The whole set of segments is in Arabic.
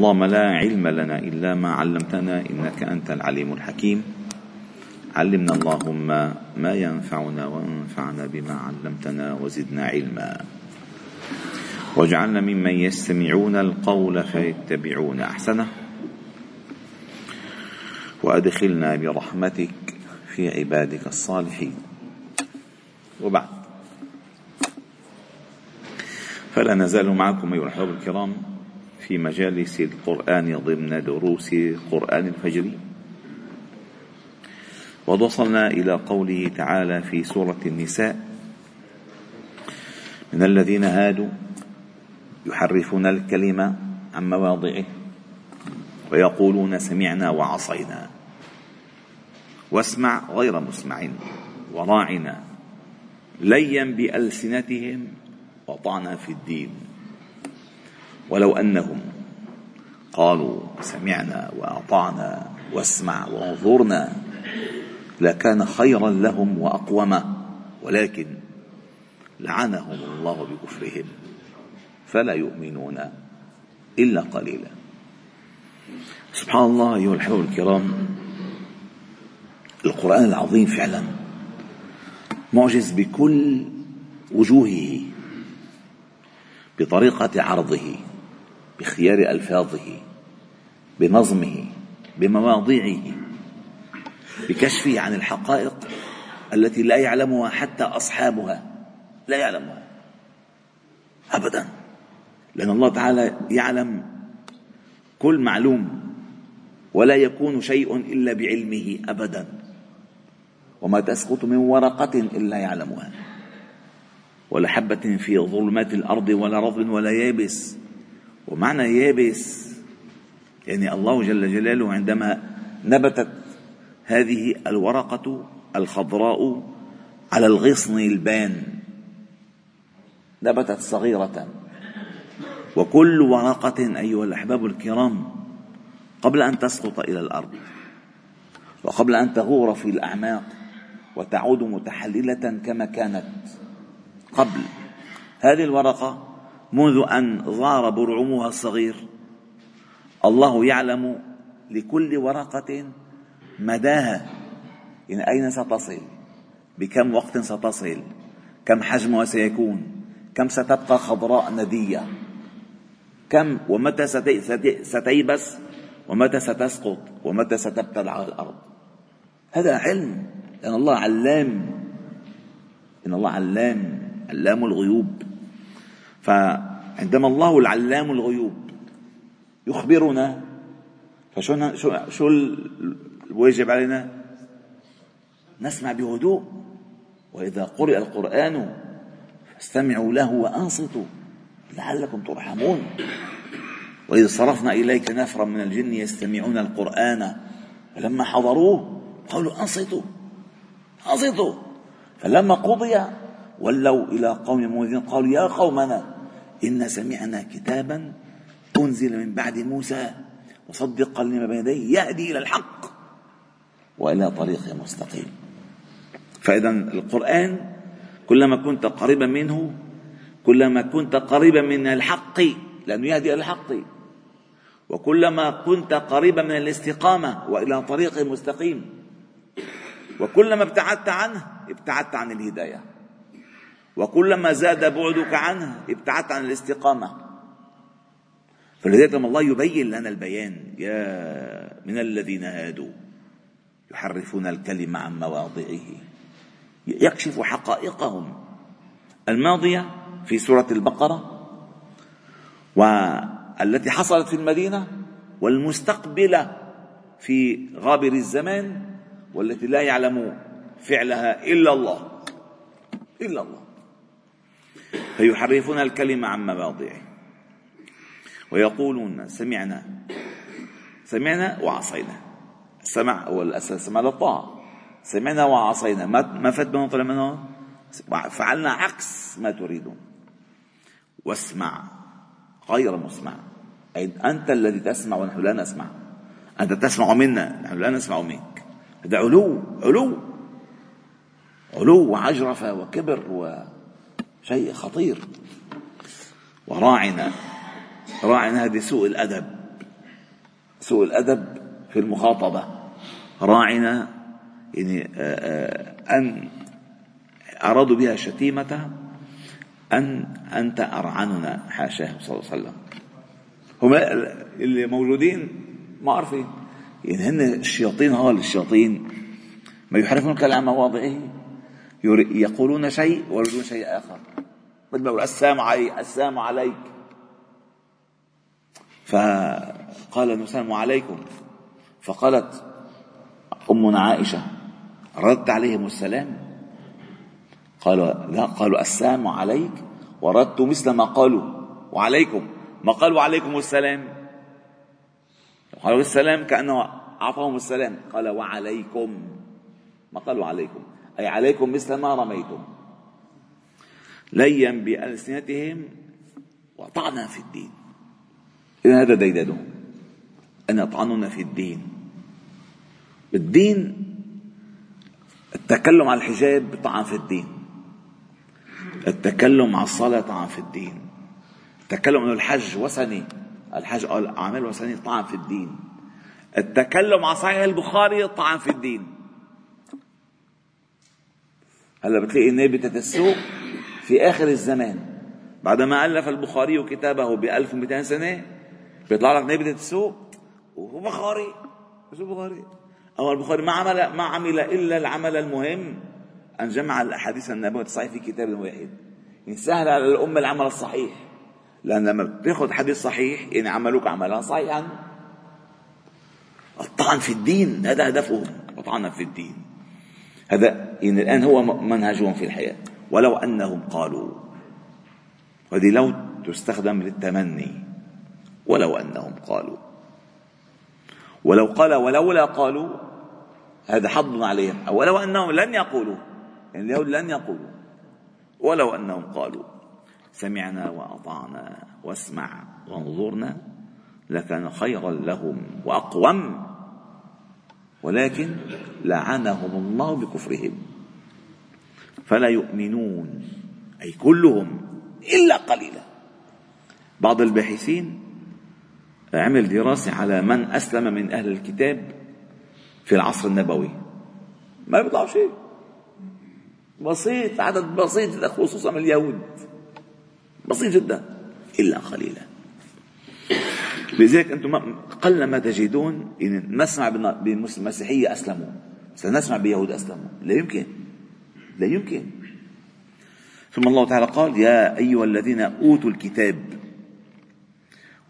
اللهم لا علم لنا إلا ما علمتنا إنك أنت العليم الحكيم. علمنا اللهم ما ينفعنا وانفعنا بما علمتنا وزدنا علما. واجعلنا ممن يستمعون القول فيتبعون أحسنه. وأدخلنا برحمتك في عبادك الصالحين. وبعد. فلا نزال معكم أيها الأحباب الكرام. في مجالس القرآن ضمن دروس قرآن الفجر. وقد وصلنا إلى قوله تعالى في سورة النساء من الذين هادوا يحرفون الكلمة عن مواضعه ويقولون سمعنا وعصينا. واسمع غير مسمع وراعنا ليا بألسنتهم وطعنا في الدين. ولو أنهم قالوا سمعنا وأطعنا واسمع وانظرنا لكان خيرا لهم وأقوم ولكن لعنهم الله بكفرهم فلا يؤمنون إلا قليلا. سبحان الله أيها الاحباب الكرام القرآن العظيم فعلا معجز بكل وجوهه بطريقة عرضه. باختيار ألفاظه بنظمه بمواضيعه بكشفه عن الحقائق التي لا يعلمها حتى أصحابها لا يعلمها أبدا. لأن الله تعالى يعلم كل معلوم ولا يكون شيء إلا بعلمه أبدا. وما تسقط من ورقة إلا يعلمها. ولا حبة في ظلمات الأرض ولا رطب ولا يابس ومعنى يابس يعني الله جل جلاله عندما نبتت هذه الورقة الخضراء على الغصن البان. نبتت صغيرة. وكل ورقة أيها الأحباب الكرام قبل أن تسقط إلى الأرض وقبل أن تغور في الأعماق وتعود متحللة كما كانت قبل. هذه الورقة منذ أن ظهر برعمها الصغير. الله يعلم لكل ورقة مداها. يعني أين ستصل؟ بكم وقت ستصل؟ كم حجمها سيكون؟ كم ستبقى خضراء ندية؟ كم ومتى ستيبس؟ ومتى ستسقط؟ ومتى ستبتلع على الأرض؟ هذا علم. لأن الله علام. إن الله علام. علام الغيوب. فعندما الله العلام الغيوب يخبرنا فشو شو شو الواجب علينا؟ نسمع بهدوء. وإذا قرئ القرآن فاستمعوا له وأنصتوا لعلكم ترحمون. وإذ صرفنا إليك نفرا من الجن يستمعون القرآن فلما حضروه قالوا أنصتوا أنصتوا. فلما قضي ولوا إلى قوم منذرين قالوا يا قومنا إن سمعنا كتابا أنزل من بعد موسى مصدقا لما بين يديه يهدي إلى الحق وإلى طريق مستقيم. فاذا القرآن كلما كنت قريبا منه كلما كنت قريبا من الحق لأنه يهدي إلى الحق. وكلما كنت قريبا من الاستقامة وإلى طريق مستقيم. وكلما ابتعدت عنه ابتعدت عن الهداية. وكلما زاد بعدك عنه ابتعدت عن الاستقامة. فلذلك لما الله يبين لنا البيان يا من الذين هادوا يحرفون الكلم عن مواضعه يكشف حقائقهم. الماضية في سورة البقرة والتي حصلت في المدينة والمستقبلة في غابر الزمان والتي لا يعلم فعلها إلا الله. إلا الله. فيحرفون الكلمة عن مواضعه. ويقولون سمعنا. سمعنا وعصينا. السمع هو الأساس سمع للطاعه سمعنا وعصينا. ما ما فات منهم طلع منهم فعلنا عكس ما تريدون. واسمع. غير مسمع. أي أنت الذي تسمع ونحن لا نسمع. أنت تسمع منا نحن لا نسمع منك. هذا علو علو. علو وعجرفة وكبر وشيء خطير. وراعنا راعنا هذه سوء الأدب. سوء الأدب في المخاطبة. راعنا يعني آه، آه، أن أرادوا بها الشتيمة أن أنت أرعننا حاشاه صلى الله عليه وسلم. هم اللي موجودين ما عارفين. يعني هن الشياطين هول الشياطين ما يحرفون كلام مواضعه يقولون شيء ويريدون شيء آخر. مثل ما السلام علي السلام عليك. فقال النبي عليكم. فقالت أمنا عائشة ردت عليهم السلام. قالوا لا قالوا السلام عليك. وردت مثل ما قالوا. وعليكم. ما قالوا عليكم السلام. قالوا السلام كأنه أعطاهم السلام. قال وعليكم. ما قالوا عليكم. أي عليكم مثل ما رميتم. ليا بألسنتهم وطعنا في الدين. إذا هذا ديدنهم أن يطعنون في الدين. بالدين التكلم على الحجاب طعن في الدين. التكلم على الصلاة طعن في الدين. التكلم إنه الحج وثني. الحج اعمال وثني طعن في الدين. التكلم على صحيح البخاري طعن في الدين. هلا بتلاقي نابتة السوق في آخر الزمان. بعدما ألف البخاري كتابه ب 1200 سنة بيطلع لك نابتة السوق وهو بخاري شو بخاري. أو البخاري ما عمل ما عمل إلا العمل المهم أن جمع الأحاديث النبوية الصحيح في كتاب واحد. يعني سهل على الأمة العمل الصحيح. لأن لما بتاخذ حديث صحيح يعني عملوك عملا صحيحا الطعن في الدين. هذا هدفهم وطعن في الدين. هذا يعني الآن هو منهجهم في الحياة. ولو أنهم قالوا. وهذه لو تستخدم للتمني. ولو أنهم قالوا. ولو قال ولولا قالوا هذا حظ عليهم. ولو أنهم لن يقولوا. يعني اليهود لن يقولوا. ولو أنهم قالوا. سمعنا وأطعنا واسمع وانظرنا لكان خيرا لهم وأقوم. ولكن لعنهم الله بكفرهم. فلا يؤمنون. أي كلهم إلا قليلا. بعض الباحثين عمل دراسة على من أسلم من أهل الكتاب في العصر النبوي. ما بيطلع شيء. بسيط عدد بسيط خصوصا من اليهود. بسيط جدا إلا قليلا. لذلك أنتم قل ما تجدون إن نسمع بالمسيحية أسلموا. سنسمع بيهود أسلموا. لا يمكن. لا يمكن. ثم الله تعالى قال يا أيها الذين أوتوا الكتاب.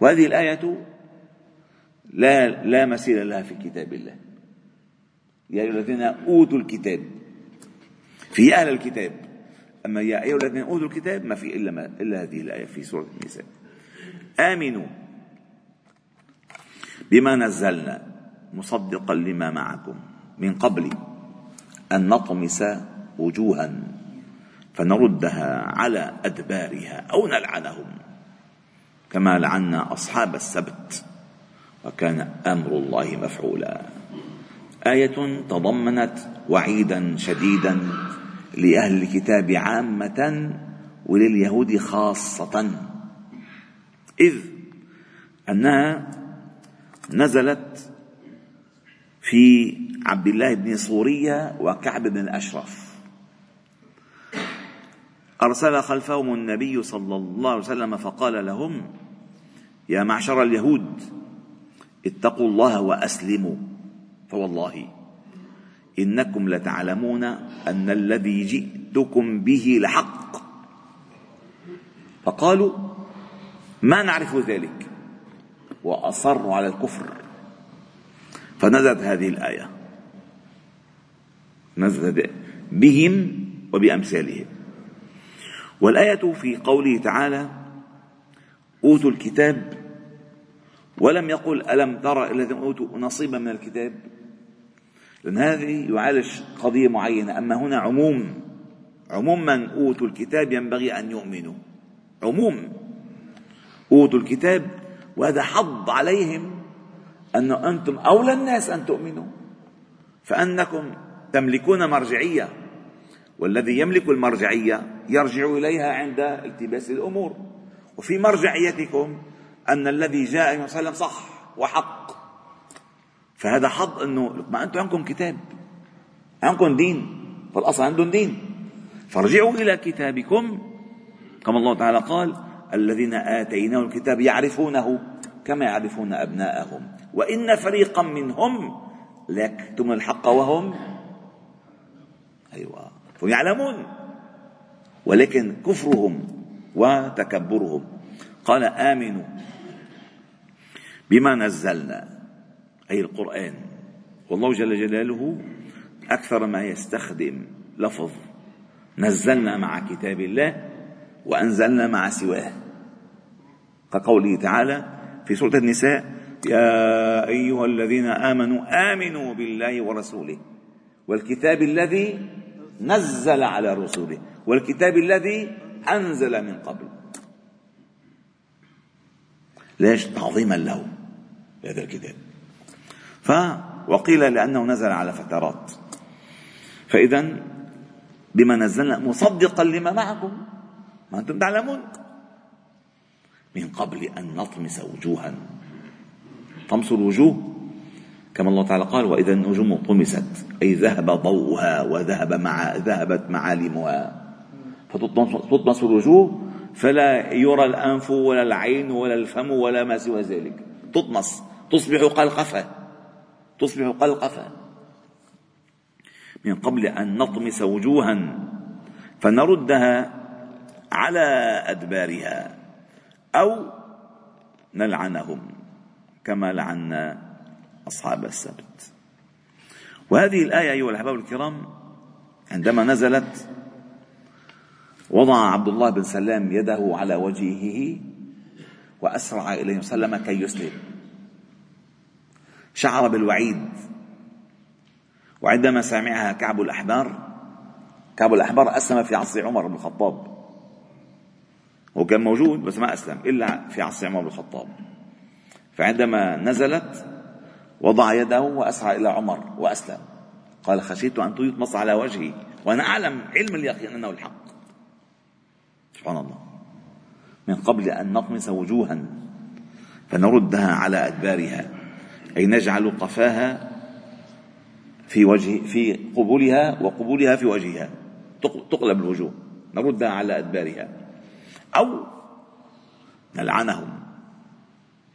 وهذه الآية لا لا مثيل لها في كتاب الله. يا أيها الذين أوتوا الكتاب. في أهل الكتاب. أما يا أيها الذين أوتوا الكتاب ما في إلا, ما إلا هذه الآية في سورة النساء. آمنوا بما نزلنا مصدقا لما معكم من قبل أن نطمس وجوها فنردها على أدبارها أو نلعنهم كما لعنا أصحاب السبت وكان أمر الله مفعولا. آية تضمنت وعيدا شديدا لأهل الكتاب عامة ولليهود خاصة. إذ أنها نزلت في عبد الله بن سورية وكعب بن الأشرف. أرسل خلفهم النبي صلى الله عليه وسلم فقال لهم يا معشر اليهود اتقوا الله وأسلموا. فوالله إنكم لتعلمون أن الذي جئتكم به لحق. فقالوا ما نعرف ذلك؟ وأصروا على الكفر. فنزلت هذه الآية. نزلت بهم وبأمثالهم. والآية في قوله تعالى أوتوا الكتاب ولم يقل ألم ترى الذين أوتوا نصيبا من الكتاب؟ لأن هذه يعالج قضية معينة. أما هنا عموم عموم من أوتوا الكتاب ينبغي أن يؤمنوا. عموم. أوتوا الكتاب وهذا حض عليهم أن أنتم أولى الناس أن تؤمنوا. فأنكم تملكون مرجعية. والذي يملك المرجعية يرجع إليها عند التباس الأمور. وفي مرجعيتكم أن الذي جاء صلى الله عليه وسلم صح وحق. فهذا حظ أنه ما أنتم عندكم كتاب عندكم دين فالأصل عندهم دين. فارجعوا إلى كتابكم. كما الله تعالى قال الذين آتيناهم الكتاب يعرفونه كما يعرفون أبناءهم. وإن فريقا منهم ليكتمون الحق وهم أيوه. هم يعلمون ولكن كفرهم وتكبرهم. قال آمنوا بما نزلنا أي القرآن. والله جل جلاله أكثر ما يستخدم لفظ نزلنا مع كتاب الله وأنزلنا مع سواه. كقوله تعالى في سورة النساء يا أيها الذين آمنوا آمنوا بالله ورسوله. والكتاب الذي نزل على رسوله والكتاب الذي أنزل من قبل. ليش؟ تعظيما له هذا الكتاب. ف وقيل لأنه نزل على فترات. فاذا بما نزلنا مصدقا لما معكم ما أنتم تعلمون. من قبل أن نطمس وجوها. طمس الوجوه. كما الله تعالى قال وإذا النجوم طمست أي ذهب ضوءها وذهب مع ذهبت معالمها. فتطمس الوجوه فلا يرى الأنف ولا العين ولا الفم ولا ما سوى ذلك. تطمس تصبح قلقفة. تصبح قلقفة. من قبل أن نطمس وجوها فنردها على أدبارها أو نلعنهم كما لعنا أصحاب السبت. وهذه الآية أيها الأحباب الكرام عندما نزلت وضع عبد الله بن سلام يده على وجهه وأسرع إليه وسلم كي يسلم. شعر بالوعيد. وعندما سمعها كعب الأحبار كعب الأحبار أسلم في عصر عمر بن الخطاب. هو كان موجود بس ما أسلم إلا في عصر عمر بن الخطاب. فعندما نزلت وضع يده وأسرع إلى عمر وأسلم. قال خشيت أن يطمس على وجهي وأنا أعلم علم اليقين أنه الحق. سبحان الله. من قبل أن نطمس وجوها فنردها على أدبارها. أي نجعل قفاها في وجه في قبولها وقبولها في وجهها. تقلب الوجوه. نردها على أدبارها. أو نلعنهم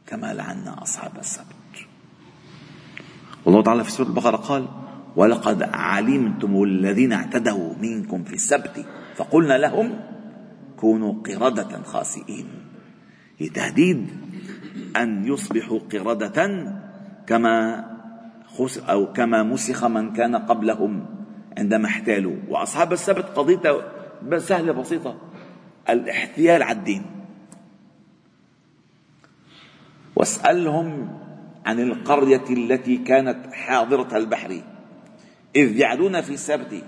كما لعنا أصحاب السبت. والله تعالى في سورة البقرة قال ولقد علمتم الذين اعتدوا منكم في السبت فقلنا لهم كونوا قردة خاسئين. لتهديد أن يصبحوا قردة كما خس أو كما مسخ من كان قبلهم عندما احتالوا. وأصحاب السبت قضية سهلة بسيطة الاحتيال على الدين. واسألهم عن القرية التي كانت حاضرة البحر. إذ يعدون في السبت.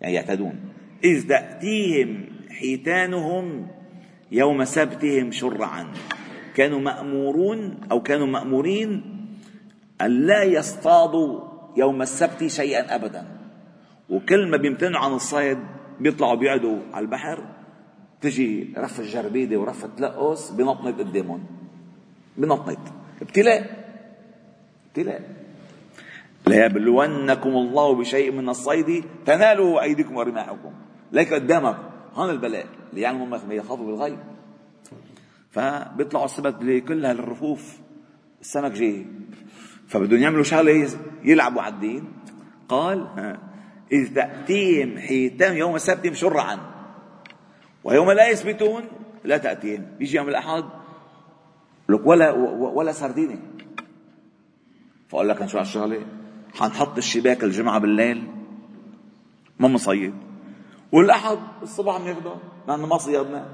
يعني يعتدون. إذ تأتيهم حيتانهم يوم سبتهم شرعا. كانوا مأمورون أو كانوا مأمورين أن لا يصطادوا يوم السبت شيئا أبدا. وكل ما بيمتنعوا عن الصيد بيطلعوا بيقعدوا على البحر. تجي رفة جربيدة ورفة تلقص بنطنط قدامهم بنطنط. ابتلاء. ابتلاء. ليبلونكم الله بشيء من الصيد تناله أيديكم ورماحكم. ليك قدامك. هون البلاء. ليعلموا ما يخافوا بالغيب. فبيطلعوا السبت كلها للرفوف. السمك جاي. فبدهم يعملوا شغلة يلعبوا على الدين. قال إذ تأتيهم حيتان يوم السبت شرعا ويوم لا يثبتون لا تأتيهم. بيجي يوم الأحد لك ولا ولا سردينة. فقال لك شو هالشغله حنحط الشباك الجمعة بالليل. ما مصيد والأحد الصبح عم لأنه ما صيدنا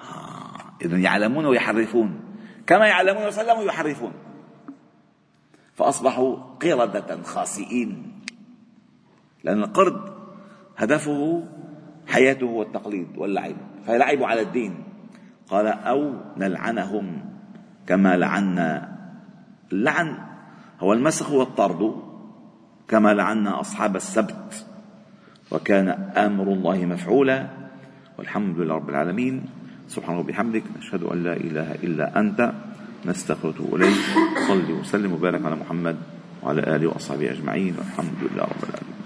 آه. اذا يعلمون ويحرفون. كما يعلمون وسلموا يحرفون فأصبحوا قردة خاسئين. لأن القرد هدفه حياته هو التقليد واللعب. فيلعبوا على الدين. قال أو نلعنهم كما لعنا. اللعن هو المسخ والطرد كما لعنا أصحاب السبت وكان أمر الله مفعولا والحمد لله رب العالمين. سبحانه وبحمدك نشهد أن لا إله إلا أنت نستغفر ونتوب اليه صلي وسلم وبارك على محمد وعلى آله وأصحابه أجمعين والحمد لله رب العالمين.